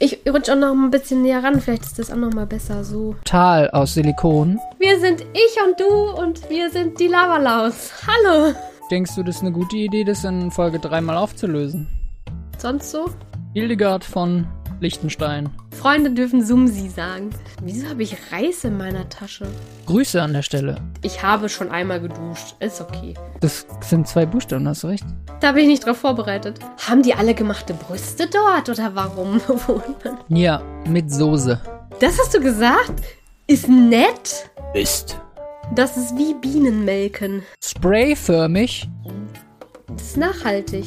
Ich rutsche auch noch ein bisschen näher ran. Vielleicht ist das auch noch mal besser so. Tal aus Silikon. Wir sind ich und du und wir sind die Lavalaus. Hallo. Denkst du, das ist eine gute Idee, das in Folge 3 mal aufzulösen? Sonst so? Hildegard von Liechtenstein. Freunde dürfen Sumsi sagen. Wieso habe ich Reis in meiner Tasche? Grüße an der Stelle. Ich habe schon einmal geduscht. Ist okay. Das sind zwei Buchstaben, hast du recht. Da bin ich nicht drauf vorbereitet. Haben die alle gemachte Brüste dort oder warum wohnt man? Ja, mit Soße. Das hast du gesagt? Ist nett? Ist. Das ist wie Bienenmelken. Sprayförmig. Das ist nachhaltig.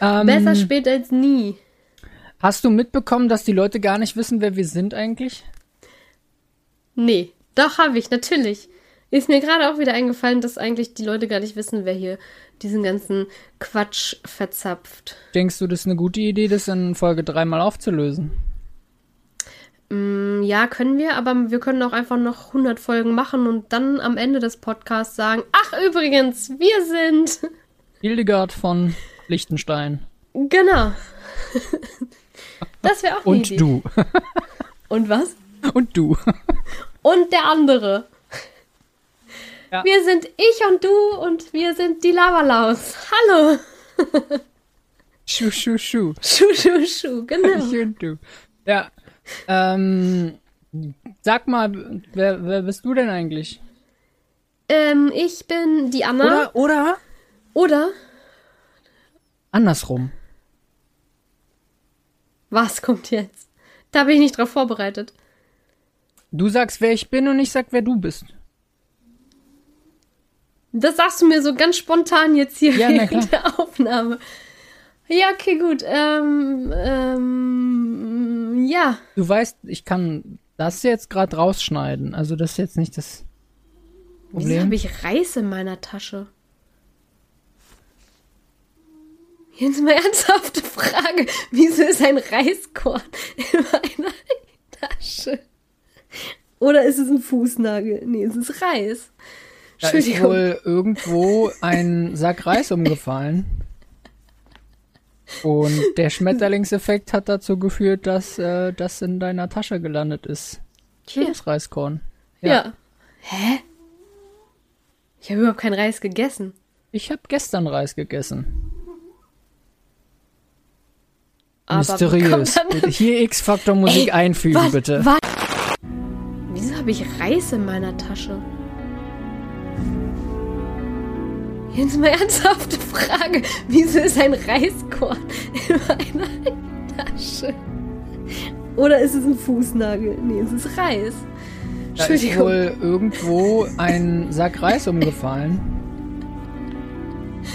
Ähm, Besser spät als nie. Hast du mitbekommen, dass die Leute gar nicht wissen, wer wir sind eigentlich? Nee, doch habe ich, natürlich. Ist mir gerade auch wieder eingefallen, dass eigentlich die Leute gar nicht wissen, wer hier diesen ganzen Quatsch verzapft. Denkst du, das ist eine gute Idee, das in Folge 3 mal aufzulösen? Mm, ja, können wir, aber wir können auch einfach noch 100 Folgen machen und dann am Ende des Podcasts sagen, ach übrigens, wir sind... Hildegard von Liechtenstein. Genau. Das wäre auch eine Und Idee. du. Und was? Und du. Und der andere. Ja. Wir sind ich und du und wir sind die Lavalaus. Hallo. Schuh, schuh, schuh. Schuh, schuh, schuh, genau. Ich und du. Ja. Ähm, sag mal, wer, wer bist du denn eigentlich? Ähm, ich bin die Anna. Oder, oder? Oder? Andersrum. Was kommt jetzt? Da bin ich nicht drauf vorbereitet. Du sagst, wer ich bin und ich sag, wer du bist. Das sagst du mir so ganz spontan jetzt hier Ja, während der Aufnahme. Ja, okay, gut. Ähm, ähm, ja. Du weißt, ich kann das jetzt gerade rausschneiden. Also das ist jetzt nicht das Wieso Problem. habe ich Reis in meiner Tasche? Jetzt mal ernsthafte Frage. Wieso ist ein Reiskorn in meiner Tasche? Oder ist es ein Fußnagel? Nee, es ist Reis. Da ist wohl irgendwo ein Sack Reis umgefallen. Und der Schmetterlingseffekt hat dazu geführt, dass äh, das in deiner Tasche gelandet ist. Schönes Reiskorn. Ja. Hä? Ich habe überhaupt keinen Reis gegessen. Ich habe gestern Reis gegessen. Aber Mysteriös. Hier X-Faktor Musik Ey, einfügen, was, bitte. Was? Wieso habe ich Reis in meiner Tasche? Jetzt mal ernsthafte Frage. Wieso ist ein Reiskorn in meiner Tasche? Oder ist es ein Fußnagel? Nee, es ist Reis. Da ist wohl irgendwo ein Sack Reis umgefallen.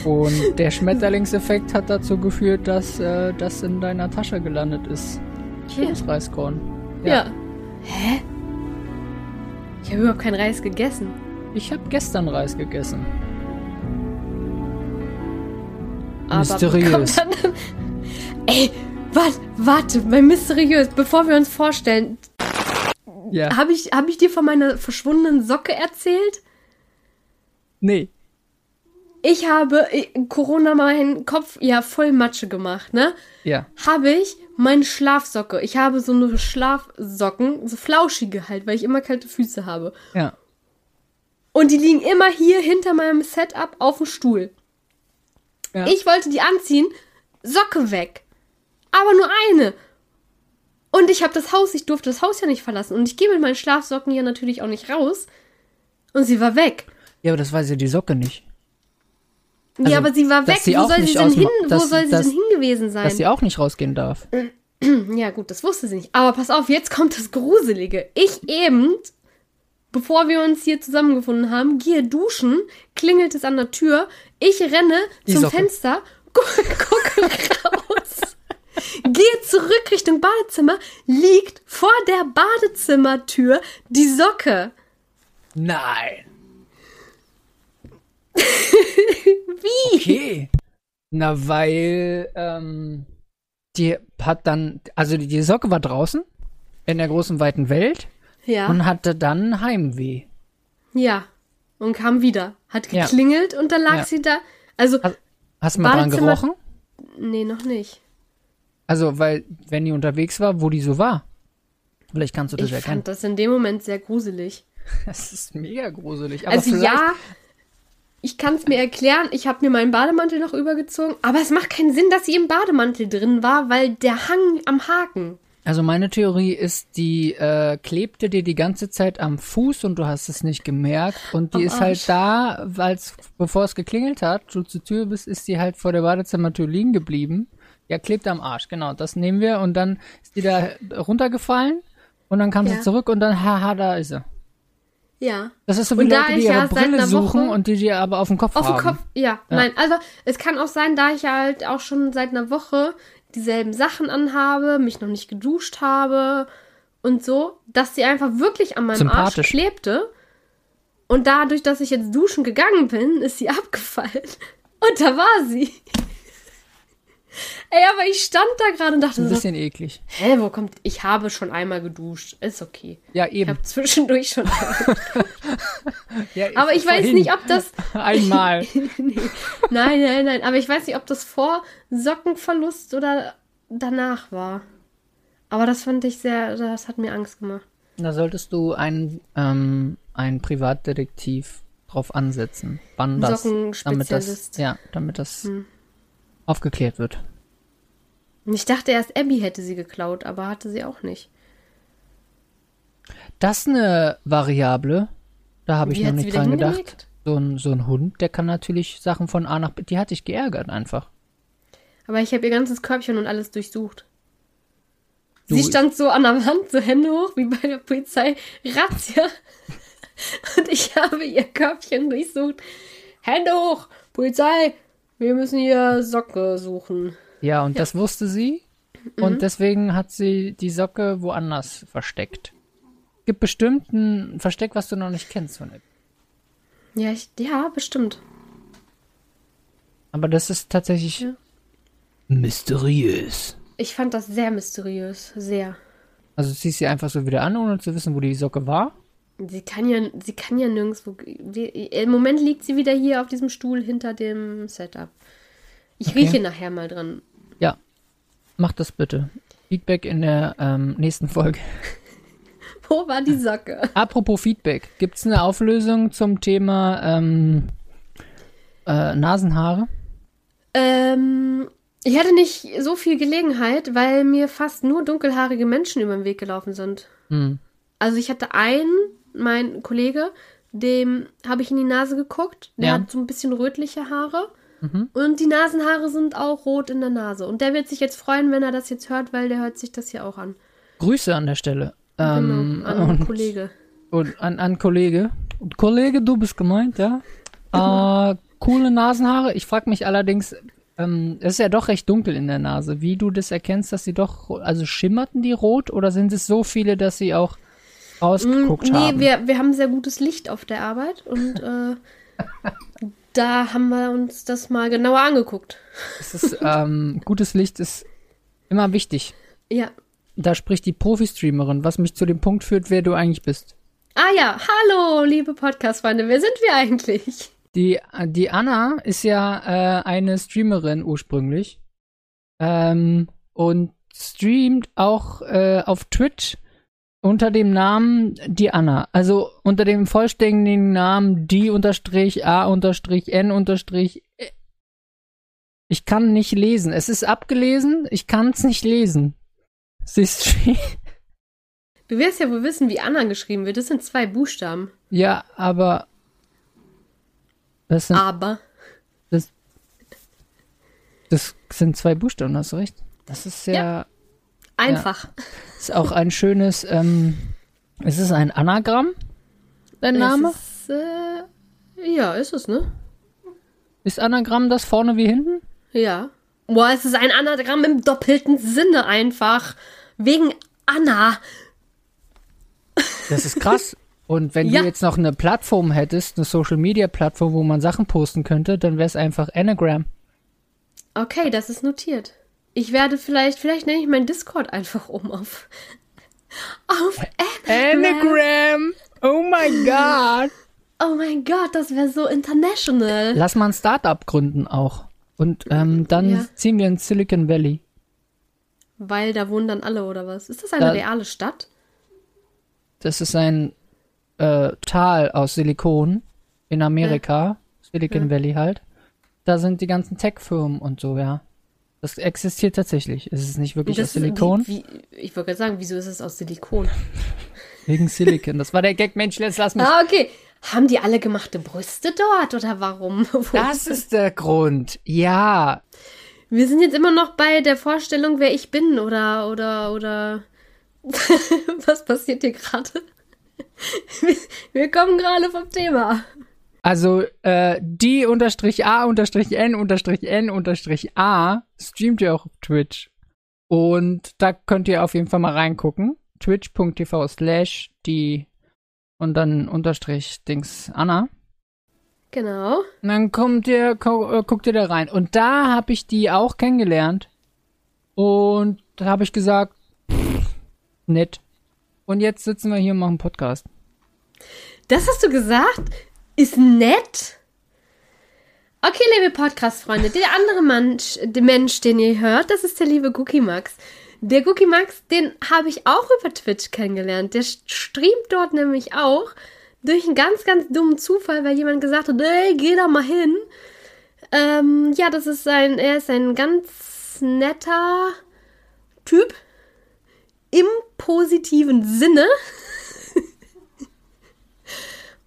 Und der Schmetterlingseffekt hat dazu geführt, dass äh, das in deiner Tasche gelandet ist. Schönes Reiskorn. Ja. Hä? Ich habe überhaupt keinen Reis gegessen. Ich habe gestern Reis gegessen. Aber Mysteriös. Dann, ey, warte, warte, bei mysteriös, bevor wir uns vorstellen, Ja. habe ich, hab ich dir von meiner verschwundenen Socke erzählt? Nee. Ich habe äh, Corona meinen Kopf ja voll Matsche gemacht, ne? Ja. Habe ich meine Schlafsocke. Ich habe so eine Schlafsocken, so flauschige halt, weil ich immer kalte Füße habe. Ja. Und die liegen immer hier hinter meinem Setup auf dem Stuhl. Ja. Ich wollte die anziehen, Socke weg. Aber nur eine. Und ich habe das Haus, ich durfte das Haus ja nicht verlassen. Und ich gehe mit meinen Schlafsocken ja natürlich auch nicht raus. Und sie war weg. Ja, aber das weiß ja die Socke nicht. Ja, Also, aber sie war weg. sie Wo soll sie denn hin? Wo dass- soll sie dass- denn hingewiesen sein? Dass sie auch nicht rausgehen darf. Ja, gut, das wusste sie nicht. Aber pass auf, jetzt kommt das Gruselige. Ich eben, bevor wir uns hier zusammengefunden haben, gehe duschen, klingelt es an der Tür, ich renne Die zum Socke. Fenster, gu gucke raus, gehe zurück Richtung Badezimmer, liegt vor der Badezimmertür die Socke. Nein. Wie? Okay. Na, weil ähm, die hat dann, also die, die Socke war draußen in der großen weiten Welt Ja. und hatte dann Heimweh. Ja. Und kam wieder. Hat Ja. geklingelt und da lag Ja. sie da. Also, Hast- Hast du mal dran gerochen? nee, noch nicht. Also, weil, wenn die unterwegs war, wo die so war. Vielleicht kannst du das Ich erkennen. fand das in dem Moment sehr gruselig. Das ist mega gruselig. Aber Also ja, ich kann es mir erklären. Ich habe mir meinen Bademantel noch übergezogen. Aber es macht keinen Sinn, dass sie im Bademantel drin war, weil der hang am Haken. Also meine Theorie ist, die äh, klebte dir die ganze Zeit am Fuß und du hast es nicht gemerkt. Und die Am ist halt da, weil bevor es geklingelt hat, du zur Tür bist, ist die halt vor der Badezimmertür liegen geblieben. Ja, klebt am Arsch, genau. Das nehmen wir und dann ist die da runtergefallen und dann kam Ja. sie zurück und dann, haha, da ist sie. Ja. Das ist so wie Und Leute, die ihre ja Brille suchen Woche- und die die aber auf dem Kopf Auf haben. dem Kopf, ja. Nein, also es kann auch sein, da ich halt auch schon seit einer Woche dieselben Sachen anhabe, mich noch nicht geduscht habe und so, dass sie einfach wirklich an meinem Arsch klebte. Und dadurch, dass ich jetzt duschen gegangen bin, ist sie abgefallen. Und da war sie. Ey, aber ich stand da gerade und dachte Ein so, bisschen eklig. hä, wo kommt, ich habe schon einmal geduscht, ist okay. Ja, Ich eben. habe zwischendurch schon. Ja, aber ich weiß nicht, ob das Einmal. Nein, nein, nein. Aber ich weiß nicht, ob das vor Sockenverlust oder danach war. Aber das fand ich sehr, das hat mir Angst gemacht. Da solltest du einen, ähm, einen Privatdetektiv drauf ansetzen. Wann das, damit das, ja, damit das Hm. Aufgeklärt wird. Ich dachte erst, Abby hätte sie geklaut, aber hatte sie auch nicht. Das ist eine Variable. Da habe ich noch nicht dran gedacht. So ein, so ein Hund, der kann natürlich Sachen von A nach B. Die hat dich geärgert einfach. Aber ich habe ihr ganzes Körbchen und alles durchsucht. Du- Sie stand so an der Wand, so Hände hoch, wie bei der Polizei. Razzia. Und ich habe ihr Körbchen durchsucht. Hände hoch! Polizei! Wir müssen hier Socke suchen. Ja, und das wusste sie. Mhm. Und deswegen hat sie die Socke woanders versteckt. Gibt bestimmt ein Versteck, was du noch nicht kennst von ihr. Ja, ich, ja, bestimmt. Aber das ist tatsächlich Ja. mysteriös. Ich fand das sehr mysteriös. Sehr. Also ziehst sie einfach so wieder an, ohne zu wissen, wo die Socke war. Sie kann ja, sie kann ja nirgendwo. Im Moment liegt sie wieder hier auf diesem Stuhl hinter dem Setup. Ich Okay. rieche nachher mal dran. Ja, mach das bitte. Feedback in der ähm, nächsten Folge. Wo war die Socke? Apropos Feedback, gibt's eine Auflösung zum Thema ähm, äh, Nasenhaare? Ähm, ich hatte nicht so viel Gelegenheit, weil mir fast nur dunkelhaarige Menschen über den Weg gelaufen sind. Hm. Also ich hatte einen, mein Kollege, dem habe ich in die Nase geguckt. Der Ja. hat so ein bisschen rötliche Haare. Mhm. Und die Nasenhaare sind auch rot in der Nase. Und der wird sich jetzt freuen, wenn er das jetzt hört, weil der hört sich das hier auch an. Grüße an der Stelle. Ähm, genau, an und, Kollege. und an, an Kollege. Und Kollege, du bist gemeint, ja? Äh, coole Nasenhaare. Ich frage mich allerdings, ähm, es ist ja doch recht dunkel in der Nase. Wie du das erkennst, dass sie doch, also schimmerten die rot oder sind es so viele, dass sie auch rausgeguckt nee, haben? wir, wir haben sehr gutes Licht auf der Arbeit und äh, da haben wir uns das mal genauer angeguckt. Es ist, ähm, gutes Licht ist immer wichtig. Ja. Da spricht die Profi-Streamerin, was mich zu dem Punkt führt, wer du eigentlich bist. Ah ja, hallo, liebe Podcast-Freunde, wer sind wir eigentlich? Die, die Anna ist ja äh, eine Streamerin ursprünglich ähm, und streamt auch äh, auf Twitch unter dem Namen die Anna. Also unter dem vollständigen Namen die unterstrich a unterstrich n unterstrich. äh, Ich kann nicht lesen. Es ist abgelesen. Ich kann es nicht lesen. Sie streamt. Du wirst ja wohl wissen, wie Anna geschrieben wird. Das sind zwei Buchstaben. Ja, aber das sind, Aber. das, das sind zwei Buchstaben, hast du recht. Das ist sehr, Einfach. ist auch ein schönes, ähm, ist es ein Anagramm, dein Name? Ist, äh, ja, ist es, ne? Ist Anagramm das vorne wie hinten? Ja. Boah, es ist ein Anagramm im doppelten Sinne einfach. Wegen Anna. Das ist krass. Und wenn Ja. du jetzt noch eine Plattform hättest, eine Social Media Plattform, wo man Sachen posten könnte, dann wäre es einfach Anagram. Okay, das ist notiert. Ich werde vielleicht, vielleicht nenne ich mein Discord einfach um auf. Auf Anagram. Oh my god! Oh mein Gott, das wäre so international. Lass mal ein Startup gründen auch. Und ähm, dann Ja. ziehen wir in Silicon Valley. Weil da wohnen dann alle oder was? Ist das eine Da- reale Stadt? Das ist ein äh, Tal aus Silikon in Amerika, Silicon Valley halt. Da sind die ganzen Tech-Firmen und so, ja. Das existiert tatsächlich. Es ist nicht wirklich Das aus Silikon, Wie, wie, ich wollte gerade sagen, wieso ist es aus Silikon? wegen Silicon. Das war der Gag, Mensch, jetzt lass mich. Ah, okay. Haben die alle gemachte Brüste dort oder warum? Das ist der Grund. Ja. Wir sind jetzt immer noch bei der Vorstellung, wer ich bin oder oder oder was passiert hier gerade? Wir, wir kommen gerade vom Thema. Also, äh, die unterstrich A unterstrich N unterstrich N unterstrich A streamt ihr auch auf Twitch. Und da könnt ihr auf jeden Fall mal reingucken. Twitch.tv slash die und dann unterstrich Dings Anna. Genau. Und dann kommt ihr, äh, guckt ihr da rein. Und da habe ich die auch kennengelernt. Und da habe ich gesagt, pff, nett. Und jetzt sitzen wir hier und machen Podcast. Das hast du gesagt? Ist nett? Okay, liebe Podcast-Freunde, der andere Mensch, der Mensch, den ihr hört, das ist der liebe Cookie Max. Der Cookie Max, den habe ich auch über Twitch kennengelernt. Der streamt dort nämlich auch durch einen ganz, ganz dummen Zufall, weil jemand gesagt hat, ey, geh da mal hin. Ähm, ja, das ist ein, er ist ein ganz netter Typ im positiven Sinne.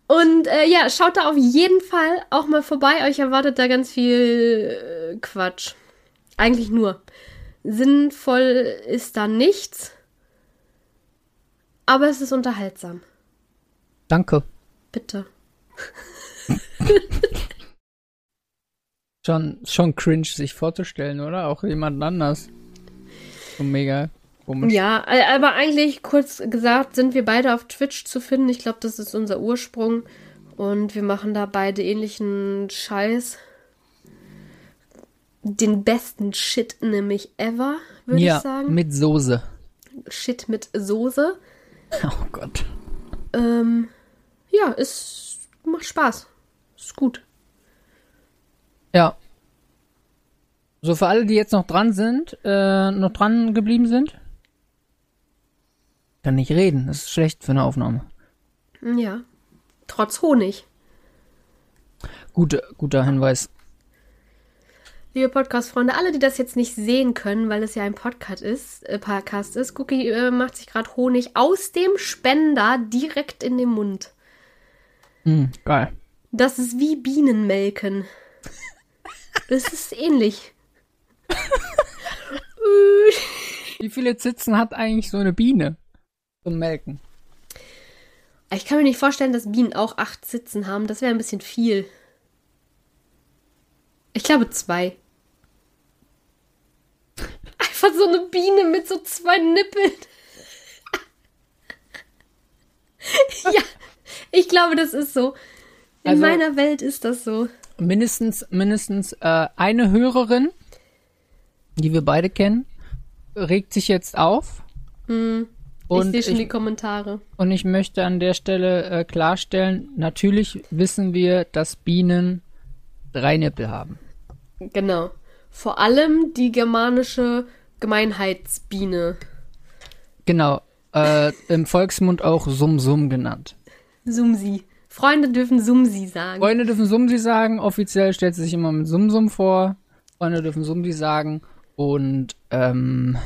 Und äh, ja, schaut da auf jeden Fall auch mal vorbei. Euch erwartet da ganz viel äh, Quatsch. Eigentlich nur. Sinnvoll ist da nichts. Aber es ist unterhaltsam. Danke. Bitte. Schon, schon cringe, sich vorzustellen, oder? Auch jemand anders. So mega komisch. Ja, aber eigentlich kurz gesagt sind wir beide auf Twitch zu finden. Ich glaube, das ist unser Ursprung. Und wir machen da beide ähnlichen Scheiß. Den besten Shit nämlich ever, würde ja ich sagen. mit Soße. Shit mit Soße. Oh Gott. Ähm, ja, es macht Spaß. Ist gut. Ja. So für alle, die jetzt noch dran sind, äh, noch dran geblieben sind. Kann nicht reden, das ist schlecht für eine Aufnahme. Ja. Trotz Honig. Gute, guter Hinweis. Liebe Podcast-Freunde, alle, die das jetzt nicht sehen können, weil es ja ein Podcast ist, äh, Podcast ist, Cookie äh, macht sich gerade Honig aus dem Spender direkt in den Mund. Hm, geil. Das ist wie Bienenmelken. Das ist ähnlich. Wie viele Zitzen hat eigentlich so eine Biene zum Melken? Ich kann mir nicht vorstellen, dass Bienen auch acht Sitzen haben. Das wäre ein bisschen viel. Ich glaube zwei. Einfach so eine Biene mit so zwei Nippeln. ja, ich glaube, das ist so. In Also- meiner Welt ist das so. Mindestens, mindestens äh, eine Hörerin, die wir beide kennen, regt sich jetzt auf. Hm, ich Und sehe schon ich, die Kommentare. und ich möchte an der Stelle äh, klarstellen, natürlich wissen wir, dass Bienen drei Nippel haben. Genau. Vor allem die germanische Gemeinheitsbiene. Genau. Äh, Im Volksmund auch Sum-Sum genannt. Sumsi. Freunde dürfen Sumsi sagen. Freunde dürfen Sumsi sagen, offiziell stellt sie sich immer mit Sum-Sum vor. Freunde dürfen Sumsi sagen. Und ähm,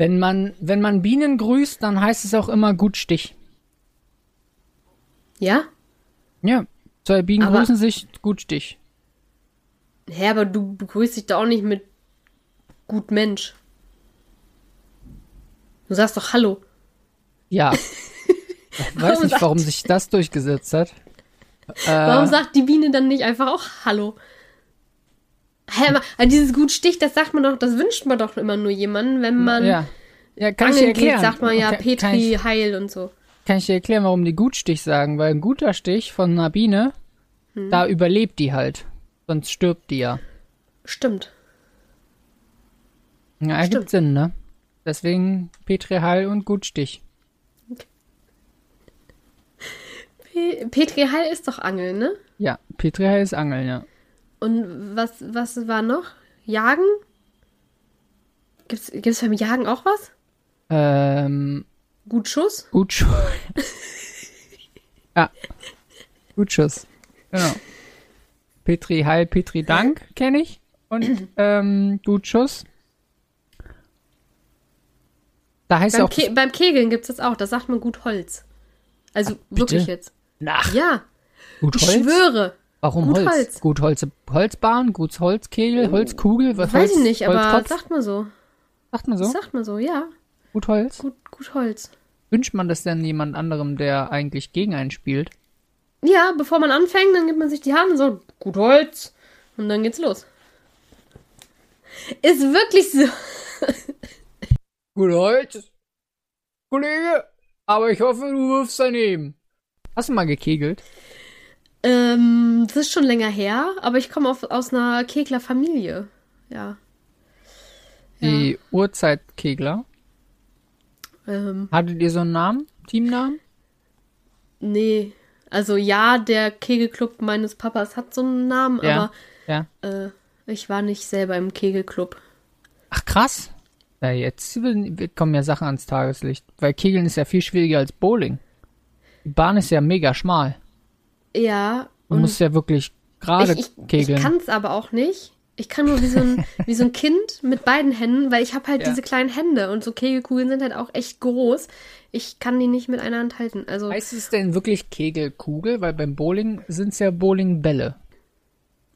wenn man, wenn man Bienen grüßt, dann heißt es auch immer gut Stich. Ja? Ja. Zwei Bienen Aber- grüßen sich, gut Stich. Hä, aber du begrüßt dich da auch nicht mit gut Mensch. Du sagst doch Hallo. Ja. Ich weiß Warum nicht, warum sich das durchgesetzt hat. Warum Äh, sagt die Biene dann nicht einfach auch Hallo? Hä, aber an dieses gut Stich, das sagt man doch, das wünscht man doch immer nur jemanden, wenn man ja. Ja, kann ich dir angeln geht, erklären. sagt man ja Kann- Petri Kann ich, heil und so. kann ich dir erklären, warum die Gutstich sagen? Weil ein guter Stich von einer Biene, Hm. da überlebt die halt. Sonst stirbt die ja. Stimmt. Ja, ergibt Stimmt. Sinn, ne? Deswegen Petri Heil und Gutstich. Pe Petri heil ist doch Angeln, ne? Ja, Petri Heil ist Angeln, ja. Und was, was war noch? Jagen? Gibt's, gibt's beim Jagen auch was? Ähm, Gut Schuss? Gutschuss. ja. Gutschuss. Genau. Petri Heil, Petri Dank kenne ich. Und ähm, Gutschuss. Da heißt Beim, auch. Ke beim Kegeln gibt's das auch, da sagt man gut Holz. Also wirklich jetzt. Nach. Ja, Gut ich Holz? schwöre. Warum Gut Holz? Holz. Gut Holz. Holzbahn, gut Holzkegel, Holzkugel, was Weiß Holz, ich nicht, aber Holzkopf? sagt man so. sagt man so. Sagt man so, ja. Gut Holz. Gut, gut Holz. Wünscht man das denn jemand anderem, der eigentlich gegen einen spielt? Ja, bevor man anfängt, dann gibt man sich die Hand und so, gut Holz. Und dann geht's los. Ist wirklich so. Gut Holz. Kollege, aber ich hoffe, du wirfst daneben. Hast du mal gekegelt? Ähm, das ist schon länger her, aber ich komme aus einer Keglerfamilie. Ja. Die Urzeitkegler. Ähm, Hattet ihr so einen Namen? Teamnamen? nee. Also ja, der Kegelclub meines Papas hat so einen Namen, Ja. Ja. aber äh, ich war nicht selber im Kegelclub. Ach krass. Ja, jetzt kommen ja Sachen ans Tageslicht. Weil Kegeln ist ja viel schwieriger als Bowling. Die Bahn ist ja mega schmal. Ja. Du musst ja wirklich gerade ich, ich, kegeln. kann es aber auch nicht. Ich kann nur wie so ein, wie so ein Kind mit beiden Händen, weil ich habe halt Ja. diese kleinen Hände und so Kegelkugeln sind halt auch echt groß. Ich kann die nicht mit einer Hand halten. Also heißt es denn wirklich Kegelkugel? Weil beim Bowling sind es ja Bowlingbälle.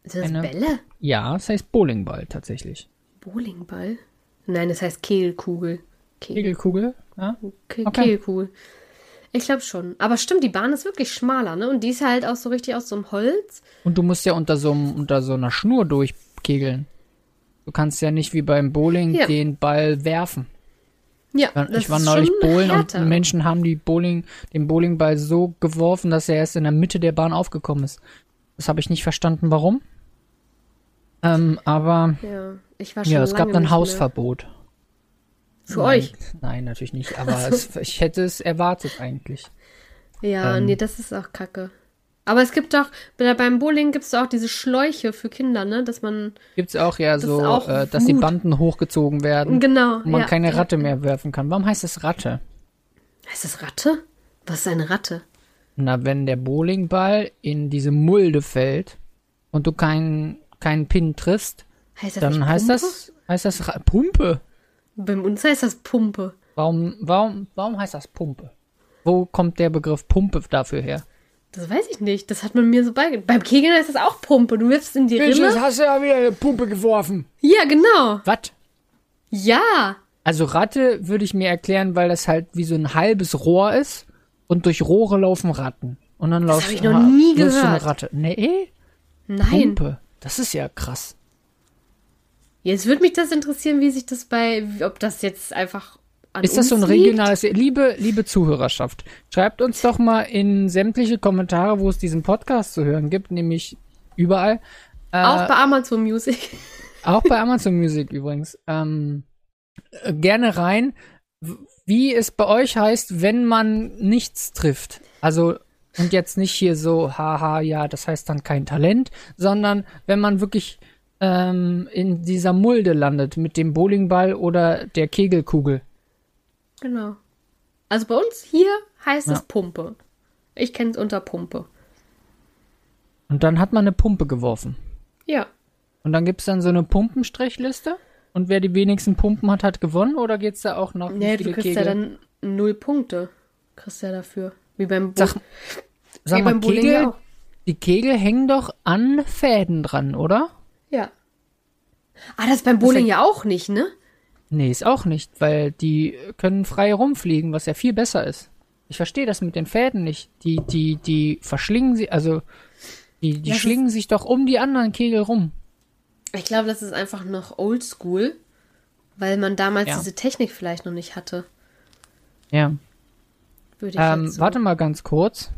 sind das eine- Bälle? Ja, das heißt Bowlingball tatsächlich. Bowlingball? Nein, das heißt Kegelkugel. Kegel, Kegelkugel? Ja? Ke okay. Kegelkugel. Ich glaube schon. Aber stimmt, die Bahn ist wirklich schmaler, ne? Und die ist halt auch so richtig aus so einem Holz. Und du musst ja unter so, unter so einer Schnur durchkegeln. Du kannst ja nicht wie beim Bowling Ja. den Ball werfen. Ja, ich war neulich bowlen härter. und Menschen haben die Bowling, den Bowlingball so geworfen, dass er erst in der Mitte der Bahn aufgekommen ist. Das habe ich nicht verstanden, warum. Ähm, aber Ja, ich war schon ja, es gab dann nicht mehr. Für Nein, euch? Nein, natürlich nicht. Aber es, ich hätte es erwartet eigentlich. Ja, Ähm. nee, das ist auch kacke. Aber es gibt doch, bei- beim Bowling gibt es auch diese Schläuche für Kinder, ne? Dass man, Gibt's auch ja so, auch äh, dass die. Banden hochgezogen werden genau. und man ja. keine Ratte mehr werfen kann. Warum heißt es Ratte? Heißt das Ratte? Was ist eine Ratte? Na, wenn der Bowlingball in diese Mulde fällt und du keinen keinen Pin triffst, Heißt dann heißt das heißt das Ra Pumpe. Bei uns heißt das Pumpe. Warum warum warum heißt das Pumpe? Wo kommt der Begriff Pumpe dafür her? Das weiß ich nicht. Das hat man mir so beigebracht. Beim Kegeln heißt das auch Pumpe. Du wirfst in die Rinne. hast du ja wieder eine Pumpe geworfen. Ja, genau. Was? Ja. Also Ratte würde ich mir erklären, weil das halt wie so ein halbes Rohr ist und durch Rohre laufen Ratten. Und dann läuft hab ich noch nie wirfst du eine gehört. Ratte. Nee, Nein. Pumpe. Das ist ja krass. Jetzt würde mich das interessieren, wie sich das bei, ob das jetzt einfach Ist das so ein uns liegt. regionales, liebe, liebe Zuhörerschaft, schreibt uns doch mal in sämtliche Kommentare, wo es diesen Podcast zu hören gibt, nämlich überall. Äh, Auch bei Amazon Music. Auch bei Amazon Music übrigens. Ähm, äh, gerne rein, wie es bei euch heißt, wenn man nichts trifft. Also, und jetzt nicht hier so, haha, ja, das heißt dann kein Talent, sondern wenn man wirklich ähm, in dieser Mulde landet mit dem Bowlingball oder der Kegelkugel. Genau. Also bei uns hier heißt Ja. es Pumpe. Ich kenne es unter Pumpe. Und dann hat man eine Pumpe geworfen. Ja. Und dann gibt's dann so eine Pumpenstrichliste. Und wer die wenigsten Pumpen hat, hat gewonnen. Oder geht's da auch noch Nee, du kriegst Kegel? ja dann null Punkte. Kriegst ja dafür. Wie beim Bo Sag, sag Wie mal, beim Bowling Kegel, die Kegel hängen doch an Fäden dran, oder? Ja. Ah, das ist beim Bowling ja auch nicht, ne? Nee, ist auch nicht, weil die können frei rumfliegen, was ja viel besser ist. Ich verstehe das mit den Fäden nicht. Die, die, die verschlingen sie, also die, die Ja, es schlingen sich doch um die anderen Kegel rum. Ich glaube, das ist einfach noch oldschool, weil man damals Ja. diese Technik vielleicht noch nicht hatte. Ja. Würde ich Ähm, so. warte mal ganz kurz.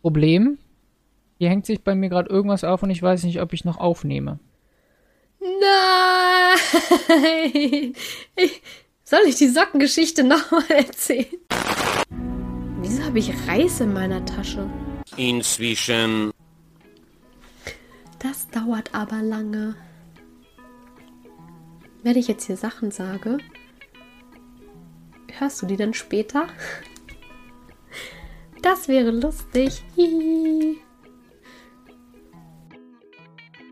Problem. Hier hängt sich bei mir gerade irgendwas auf und ich weiß nicht, ob ich noch aufnehme. Nein! Ich, soll ich die Sockengeschichte nochmal erzählen? Wieso habe ich Reis in meiner Tasche? Inzwischen Das dauert aber lange. Wenn ich jetzt hier Sachen sage, hörst du die dann später? Das wäre lustig. Hihi.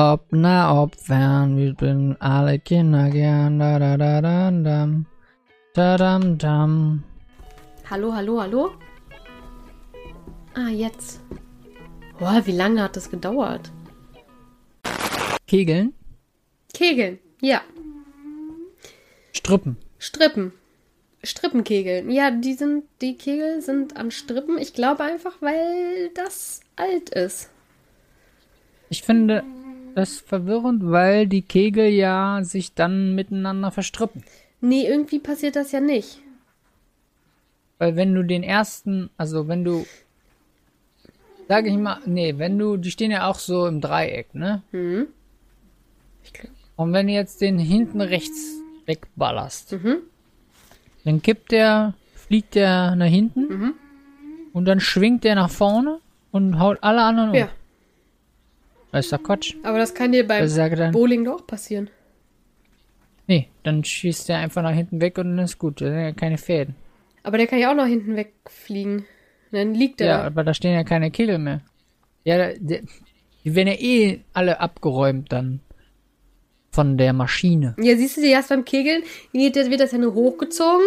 Ob na ob fern, wir bin alle Kinder gern. Da da da da dam. Da dam dam. Hallo, hallo, hallo? Ah, jetzt. Boah, wie lange hat das gedauert? Kegeln, Kegeln, ja. Strippen. Strippen. Strippenkegeln. Ja, die sind, die Kegel sind an Strippen. Ich glaube einfach, weil das alt ist. Ich finde das verwirrend, weil die Kegel ja sich dann miteinander verstrippen. Nee, irgendwie passiert das ja nicht. Weil wenn du den ersten, also wenn du, sage ich mal, nee, wenn du, die stehen ja auch so im Dreieck, ne? Hm. Glaub, Und wenn du jetzt den hinten rechts wegballerst, Mhm. dann kippt der, fliegt der nach hinten Mhm. und dann schwingt der nach vorne und haut alle anderen um. ja, Das ist doch Quatsch. aber das kann dir beim dann, Bowling doch passieren. nee, dann schießt der einfach nach hinten weg und dann ist gut. Da sind ja keine Fäden. Aber der kann ja auch noch hinten wegfliegen. Dann liegt er Ja, da. aber da stehen ja keine Kegel mehr. Ja, die werden ja eh alle abgeräumt dann von der Maschine. Ja, siehst du, erst beim Kegeln wird das ja nur hochgezogen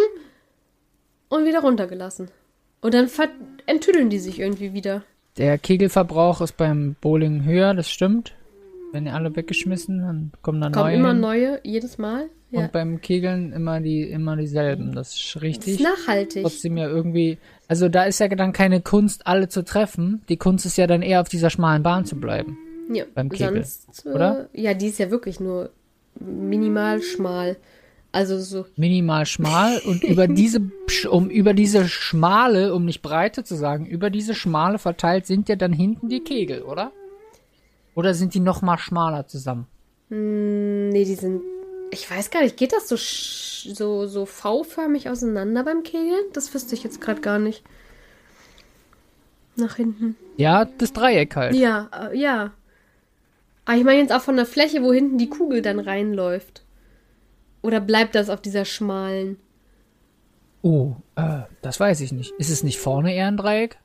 und wieder runtergelassen. Und dann enttüdeln die sich irgendwie wieder. Der Kegelverbrauch ist beim Bowling höher, das stimmt. Wenn die alle weggeschmissen, dann kommen da Kommen neue. immer hin. neue, jedes Mal. Ja. Und beim Kegeln immer die immer dieselben. Das ist Das richtig. ist nachhaltig. Trotzdem ja irgendwie. Also da ist ja dann keine Kunst, alle zu treffen. Die Kunst ist ja dann eher auf dieser schmalen Bahn zu bleiben. Ja, beim Kegel, sonst, äh, oder? Ja, die ist ja wirklich nur minimal schmal. Also so. Minimal schmal und über diese um über diese schmale, um nicht breite zu sagen, über diese schmale verteilt sind ja dann hinten die Kegel, oder? Oder sind die noch mal schmaler zusammen? Hm, nee, die sind. Ich weiß gar nicht, geht das so, so, so V-förmig auseinander beim Kegeln? Das wüsste ich jetzt gerade gar nicht. Nach hinten. Ja, das Dreieck halt. Ja, äh, ja. Aber ich meine jetzt auch von der Fläche, wo hinten die Kugel dann reinläuft. Oder bleibt das auf dieser schmalen? Oh, äh, das weiß ich nicht. Ist es nicht vorne eher ein Dreieck?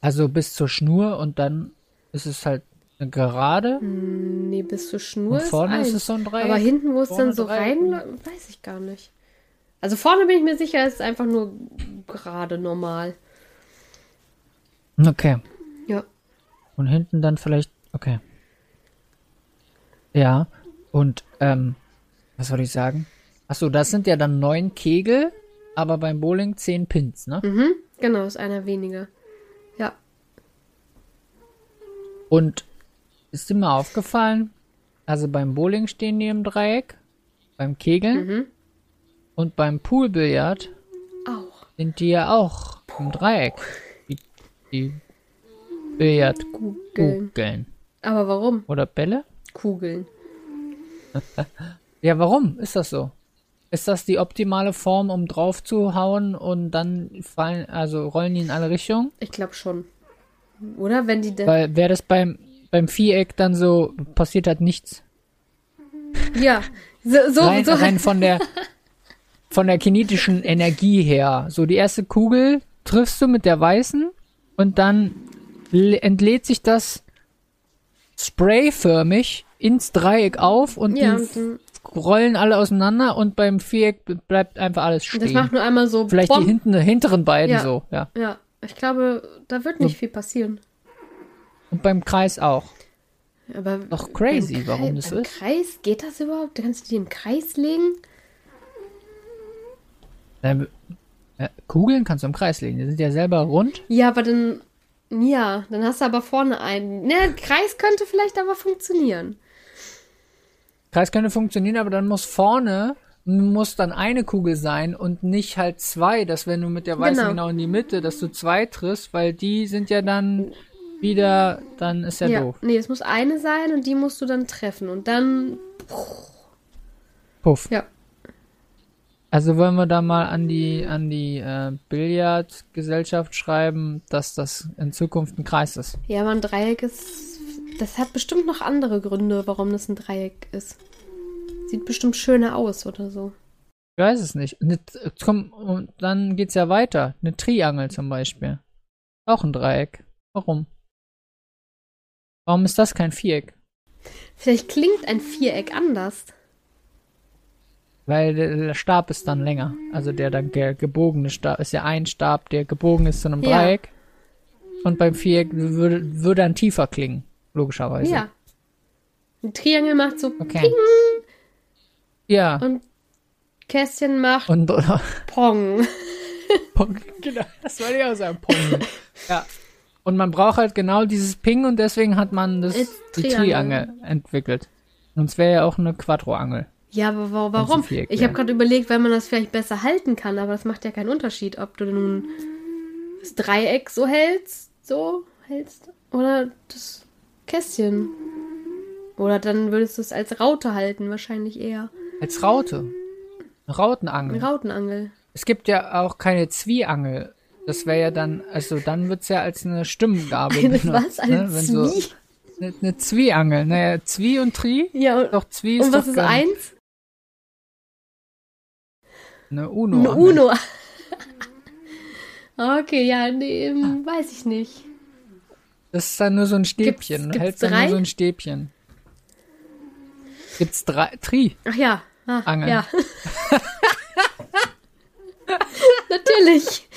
Also bis zur Schnur und dann ist es halt eine Gerade. Nee, bis zur Schnur Und vorne ist ist es so ein Dreieck. Aber hinten, wo es dann so Dreieck. reinläuft, weiß ich gar nicht. Also vorne bin ich mir sicher, es ist einfach nur gerade normal. Okay. Ja. Und hinten dann vielleicht. Okay. Ja. Und, ähm, was soll ich sagen? Achso, das sind ja dann neun Kegel, aber beim Bowling zehn Pins, ne? Mhm, genau, ist einer weniger. Ja. Und ist dir mal aufgefallen, also beim Bowling stehen die im Dreieck, beim Kegeln Mhm. und beim Poolbillard Auch. sind die ja auch im Dreieck. Die, die Billardkugeln. Kugeln. Aber warum? Oder Bälle? Kugeln. Ja, warum ist das so? Ist das die optimale Form, um drauf zu hauen und dann fallen, also rollen die in alle Richtungen? Ich glaube schon. Oder wenn die dann. Weil wäre das beim, beim Viereck dann so, passiert halt nichts. Ja. So, so, rein, so rein von der von der kinetischen Energie her. So die erste Kugel triffst du mit der weißen und dann entlädt sich das sprayförmig ins Dreieck auf und Ja, die rollen alle auseinander und beim Viereck bleibt einfach alles stehen. das macht nur einmal so. Vielleicht Bom. die hinten, hinteren beiden Ja. so, ja. Ja, ich glaube, da wird nicht viel passieren. Und beim Kreis auch. Aber Doch crazy, beim warum das beim ist. Kreis, geht das überhaupt? Kannst du die im Kreis legen? Äh, Kugeln kannst du im Kreis legen, die sind ja selber rund. Ja, aber dann. Ja, dann hast du aber vorne einen. Ne, Kreis könnte vielleicht aber funktionieren. Kreis könnte funktionieren, aber dann muss vorne muss dann eine Kugel sein und nicht halt zwei, dass wenn du mit der weißen Genau. genau, in die Mitte, dass du zwei triffst, weil die sind ja dann wieder, dann ist ja, Ja, doof. nee, es muss eine sein und die musst du dann treffen. Und dann. Puff. Ja. Also wollen wir da mal an die an die äh, Billardgesellschaft schreiben, dass das in Zukunft ein Kreis ist. Ja, aber ein Dreieck ist. Das hat bestimmt noch andere Gründe, warum das ein Dreieck ist. Sieht bestimmt schöner aus oder so. Ich weiß es nicht. Eine, komm, und dann geht's ja weiter. Eine Triangel zum Beispiel. Auch ein Dreieck. Warum? Warum ist das kein Viereck? Vielleicht klingt ein Viereck anders. Weil der, Stab ist dann länger. Also der dann der gebogene Stab ist ja ein Stab, der gebogen ist zu einem Ja. Dreieck. Und beim Viereck würde, würde dann tiefer klingen. Logischerweise. Ja. Ein Triangel macht so Okay. Ja. und Kästchen macht Und oder, Pong. Pong. Genau, das wollte ich auch sagen. Pong. ja. Und man braucht halt genau dieses Ping und deswegen hat man das, die Triangel. Triangel entwickelt. Sonst wäre ja auch eine Quadroangel. Ja, aber warum? Ich habe gerade überlegt, weil man das vielleicht besser halten kann, aber das macht ja keinen Unterschied, ob du nun das Dreieck so hältst, so hältst, oder das Kästchen. Oder dann würdest du es als Raute halten, wahrscheinlich eher. Als Raute. Eine Rautenangel. Eine Rautenangel. Es gibt ja auch keine Zwieangel. Das wäre ja dann, also dann wird's ja als eine Stimmgabel Eine benutzt. was? Eine ne? Wenn so- Zwie? Eine, eine Zwieangel. Naja, Zwie und Tri? Ja, und, Doch, Zwie ist und was ist eins? Eine Uno. Eine Uno. okay, ja, nee, ähm, weiß ich nicht. Das ist dann nur so ein Stäbchen. Gibt's- du gibt's hältst dann drei? nur so ein Stäbchen. Gibt's drei? Tri. Ach ja. Ah, Angeln. Ja. Natürlich.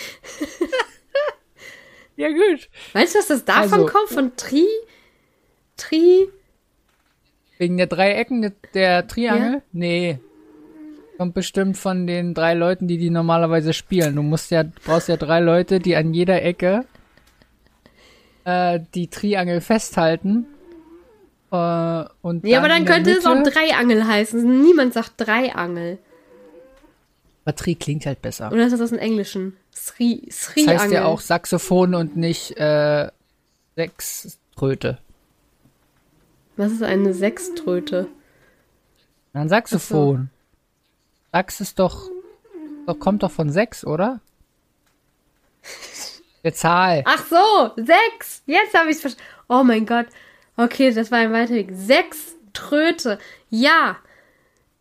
Ja, gut. Weißt du, was das davon Also- kommt? Von Tri? Tri? Wegen der drei Ecken der- der Triangel? Ja. Nee. Kommt bestimmt von den drei Leuten, die die normalerweise spielen. Du musst ja, brauchst ja drei Leute, die an jeder Ecke äh, die Triangel festhalten. Äh, und Ja, aber dann könnte es auch Mitte- Dreiangel heißen. Niemand sagt Dreiangel. Aber Tri klingt halt besser. Oder ist das aus dem Englischen? Sri, Das Sri-Angel. heißt ja auch Saxophon und nicht äh, Sechströte. Was ist eine Sechströte? Ein Saxophon. Sax ist doch, doch, kommt doch von sechs, oder? Der Zahl. Ach so, sechs. Jetzt habe ich es verstanden. Oh mein Gott. Okay, das war ein weiter Weg. Sechs Tröte. Ja.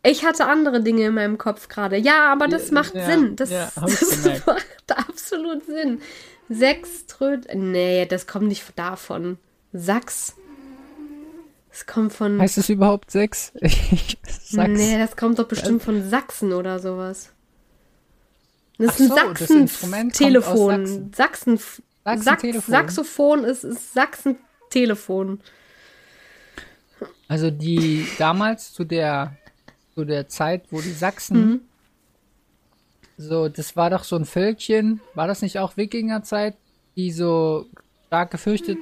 Ich hatte andere Dinge in meinem Kopf gerade. Ja, aber das macht ja, Sinn. Das, ja, das macht absolut Sinn. Sechs Tröte. Nee, das kommt nicht davon. Sachs. Das kommt von. Heißt es überhaupt sechs? Sag's. Nee, das kommt doch bestimmt von Sachsen oder sowas. Das ist ein so, aus Sachsen-Telefon. Sachsen. Sachs Sachsen-Telefon. Saxophon ist, ist Sachsen-Telefon. Also die damals zu der zu der Zeit, wo die Sachsen Mhm. so, das war doch so ein Völkchen, war das nicht auch Wikingerzeit, die so stark gefürchtet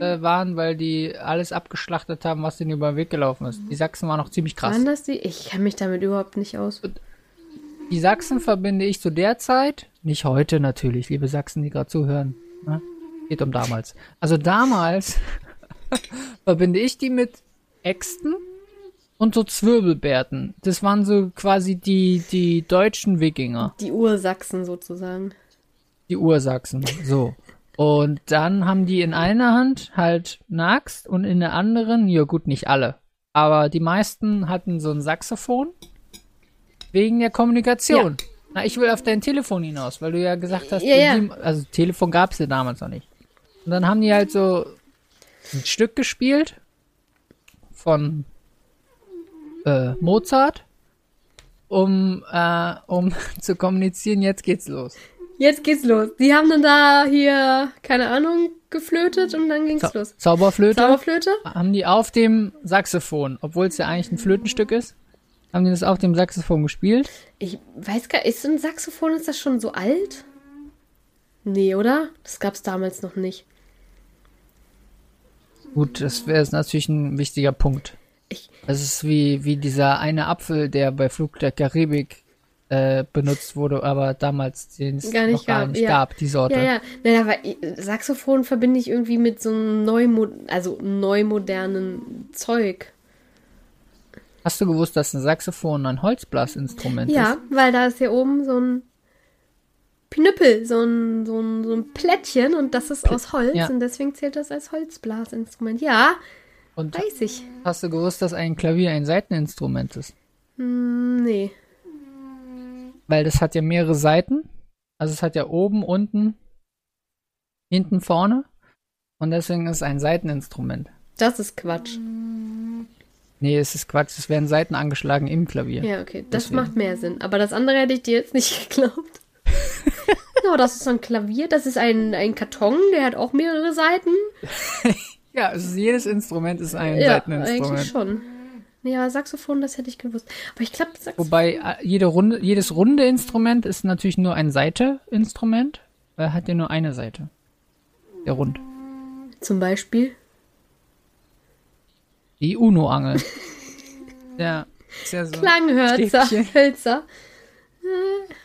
äh, waren, weil die alles abgeschlachtet haben, was denen über den Weg gelaufen ist. Die Sachsen waren auch ziemlich krass. Waren das die? Ich kenne mich damit überhaupt nicht aus. Die Sachsen verbinde ich zu der Zeit, nicht heute natürlich, liebe Sachsen, die gerade zuhören. Ne? Geht um damals. Also damals verbinde ich die mit Äxten und so Zwirbelbärten. Das waren so quasi die, die deutschen Wikinger, Die Ursachsen sozusagen. die Ursachsen. So. Und dann haben die in einer Hand halt eine Axt und in der anderen, ja gut, nicht alle, aber die meisten hatten so ein Saxophon wegen der Kommunikation. Na, ich will auf dein Telefon hinaus, weil du ja gesagt hast, Ja, ja. die- also Telefon gab es ja damals noch nicht. Und dann haben die halt so ein Stück gespielt von äh, Mozart, um, äh, um zu kommunizieren, jetzt geht's los. Jetzt geht's los. Die haben dann da hier, keine Ahnung, geflötet und dann ging's Zau los. Zauberflöte Zauberflöte? haben die auf dem Saxophon, obwohl es ja eigentlich ein Flötenstück ist, haben die das auf dem Saxophon gespielt. Ich weiß gar ist so ein Saxophon, ist das schon so alt? Nee, oder? Das gab's damals noch nicht. Gut, das wäre jetzt natürlich ein wichtiger Punkt. Ich- Das ist wie, wie dieser eine Apfel, der bei Flug der Karibik äh, benutzt wurde, aber damals den es Gar nicht noch gar gab, nicht ja. gab, die Sorte. Ja, ja. Nein, aber i- Saxophon verbinde ich irgendwie mit so einem Neumo also neumodernen Zeug. Hast du gewusst, dass ein Saxophon ein Holzblasinstrument Ja, ist? weil da ist hier oben so ein Knüppel, so ein, so ein, so ein Plättchen und das ist aus Holz ja. und deswegen zählt das als Holzblasinstrument. Ja, Und weiß ich. hast du gewusst, dass ein Klavier ein Saiteninstrument ist? Hm, nee. Weil das hat ja mehrere Seiten. Also es hat ja oben, unten, hinten, vorne. Und deswegen ist es ein Saiteninstrument. Das ist Quatsch. Nee, es ist Quatsch. Es werden Saiten angeschlagen im Klavier. Ja, okay. Das Deswegen. macht mehr Sinn. Aber das andere hätte ich dir jetzt nicht geglaubt. Ja, das ist ein Klavier, das ist ein, ein Karton, der hat auch mehrere Seiten. Ja, ist, jedes Instrument ist ein Ja, Saiteninstrument. eigentlich schon. Aber Saxophon, das hätte ich gewusst. Aber ich glaube, Saxophon. Wobei äh, jede Runde, jedes runde Instrument ist natürlich nur ein Seite-Instrument. Er hat ja nur eine Seite. Der Rund. Zum Beispiel. Die Uno-Angel. ja, ist ja so. Klanghölzer. Hölzer.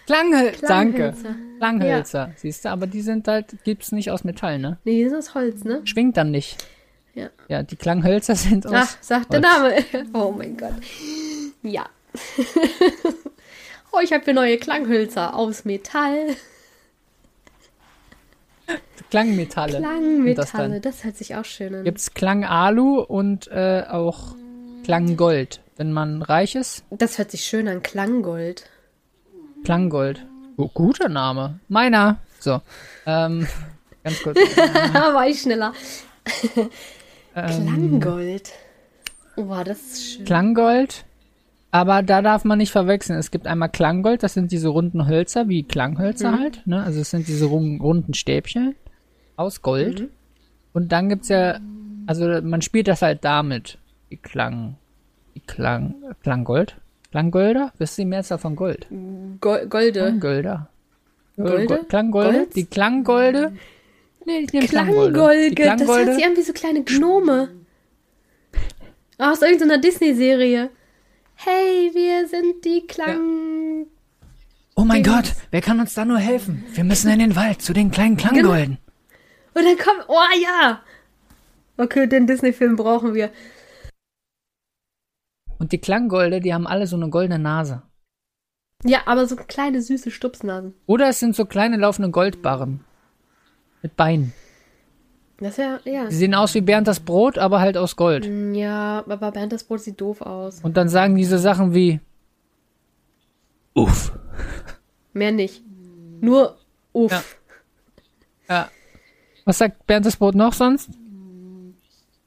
Klanghölzer. Danke. Klanghölzer. Klanghölzer. Siehst du, aber die sind halt, gibt's nicht aus Metall, ne? Nee, die sind aus Holz, ne? Schwingt dann nicht. Ja. Ja, die Klanghölzer sind aus. Ach, sagt der Holz. Name. Oh mein Gott. Ja. oh, ich habe hier neue Klanghölzer aus Metall. Klangmetalle. Das Klangmetalle, dann. das hört sich auch schön an. Gibt's Klang-Alu und äh, auch Klanggold. Wenn man reich ist, Das hört sich schön an. Klanggold. Klanggold. Oh, guter Name. Meiner. So. Ähm, ganz kurz. War ich schneller. Ähm, Klanggold. Oh, das ist schön. Klanggold. Aber da darf man nicht verwechseln. Es gibt einmal Klanggold, das sind diese runden Hölzer, wie Klanghölzer halt. Ne? Also es sind diese run- runden Stäbchen aus Gold. Und dann gibt's ja, also man spielt das halt damit. Die Klang, die Klang, Klanggold. Klanggolder? Wisst ihr die Mehrzahl von Gold? Go Golde. Klanggolder. Golde? Go- Klanggolde? Die Klanggolde? Nee, ich nehme Klanggolde. Klanggolde. Die Das hört sich an wie so kleine Gnome. Aus irgendeiner Disney-Serie. Hey, wir sind die Klang... Oh mein Gott, wer kann uns da nur helfen? Wir müssen in den Wald zu den kleinen Klanggolden. Und dann kommt... Oh ja! Okay, den Disney-Film brauchen wir. Und die Klanggolde, die haben alle so eine goldene Nase. Ja, aber so kleine, süße Stupsnasen. Oder es sind so kleine laufende Goldbarren. Mit Beinen. Das wäre... Ja. Die sehen aus wie Bernd das Brot, aber halt aus Gold. Ja, aber Bernd das Brot sieht doof aus. Und dann sagen diese Sachen wie Uff. Mehr nicht. Nur uff. Ja. Ja. Was sagt Bernd das Brot noch sonst?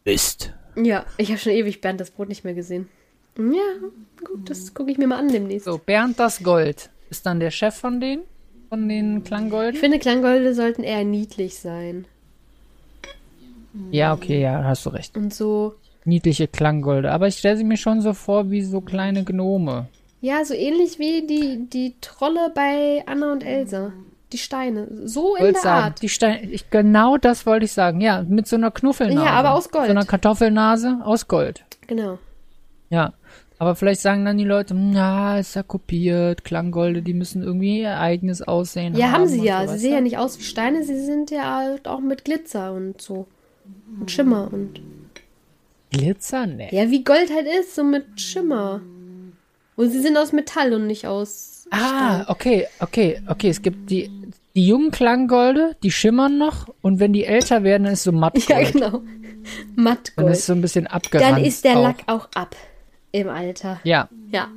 Mist. Ja, ich habe schon ewig Bernd das Brot nicht mehr gesehen. Ja, gut, das gucke ich mir mal an demnächst. So, Bernd das Gold ist dann der Chef von denen, von den Ich Klanggolden. finde, Klanggolde sollten eher niedlich sein. Ja, okay, ja, hast du recht. Und so, Niedliche Klanggolde. Aber ich stelle sie mir schon so vor wie so kleine Gnome. ja, so ähnlich wie die, die Trolle bei Anna und Elsa. Die Steine. So in der sagen, Art. die Steine, ich, genau das wollte ich sagen. Ja, mit so einer Knuffelnase. Ja, aber aus Gold. So einer Kartoffelnase aus Gold. Genau. Ja. Aber vielleicht sagen dann die Leute, na, ist ja kopiert, Klanggolde, die müssen irgendwie ihr eigenes Aussehen Ja, haben. haben sie und ja. so, Sie sehen ja nicht aus wie Steine, sie sind ja halt auch mit Glitzer und so. Und Schimmer und. Glitzer? Nee. Ja, wie Gold halt ist, so mit Schimmer. Und sie sind aus Metall und nicht aus. Ah, okay, okay, okay. Es gibt die, die jungen Klanggolde, die schimmern noch und wenn die älter werden, dann ist so mattgold. Ja, genau. Dann Mattgold. ist so ein bisschen abgerannt. Dann ist der auch. Lack auch ab im Alter. Ja, Ja.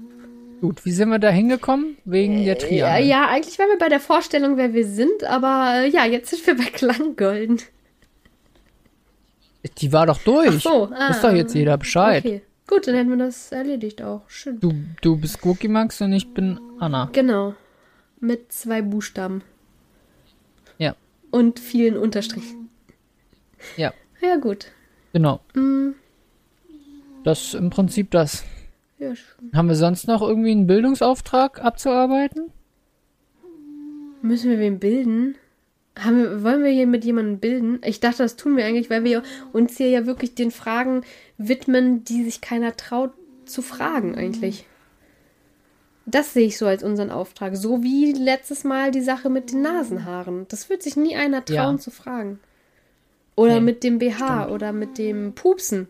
gut. Wie sind wir da hingekommen? Wegen der Ja, Triangel. ja, eigentlich waren wir bei der Vorstellung, wer wir sind, aber äh, ja, jetzt sind wir bei Klanggolden. Die war doch durch. Ach so, ah, Ist doch jetzt jeder Bescheid. Okay. Gut, dann hätten wir das erledigt auch. Schön. Du, du bist Cookie Max und ich bin Anna. Genau. Mit zwei Buchstaben. Ja. Und vielen Unterstrichen. Ja, Ja, gut. genau. Mm, Das ist im Prinzip das. ja, schön. Haben wir sonst noch irgendwie einen Bildungsauftrag abzuarbeiten? Müssen wir wen bilden? Wir, wollen wir hier mit jemandem bilden? Ich dachte, das tun wir eigentlich, weil wir uns hier ja wirklich den Fragen widmen, die sich keiner traut zu fragen eigentlich. Das sehe ich so als unseren Auftrag. So wie letztes Mal die Sache mit den Nasenhaaren. Das wird sich nie einer trauen Ja. zu fragen. Oder Nee, mit dem BH oder mit dem Pupsen.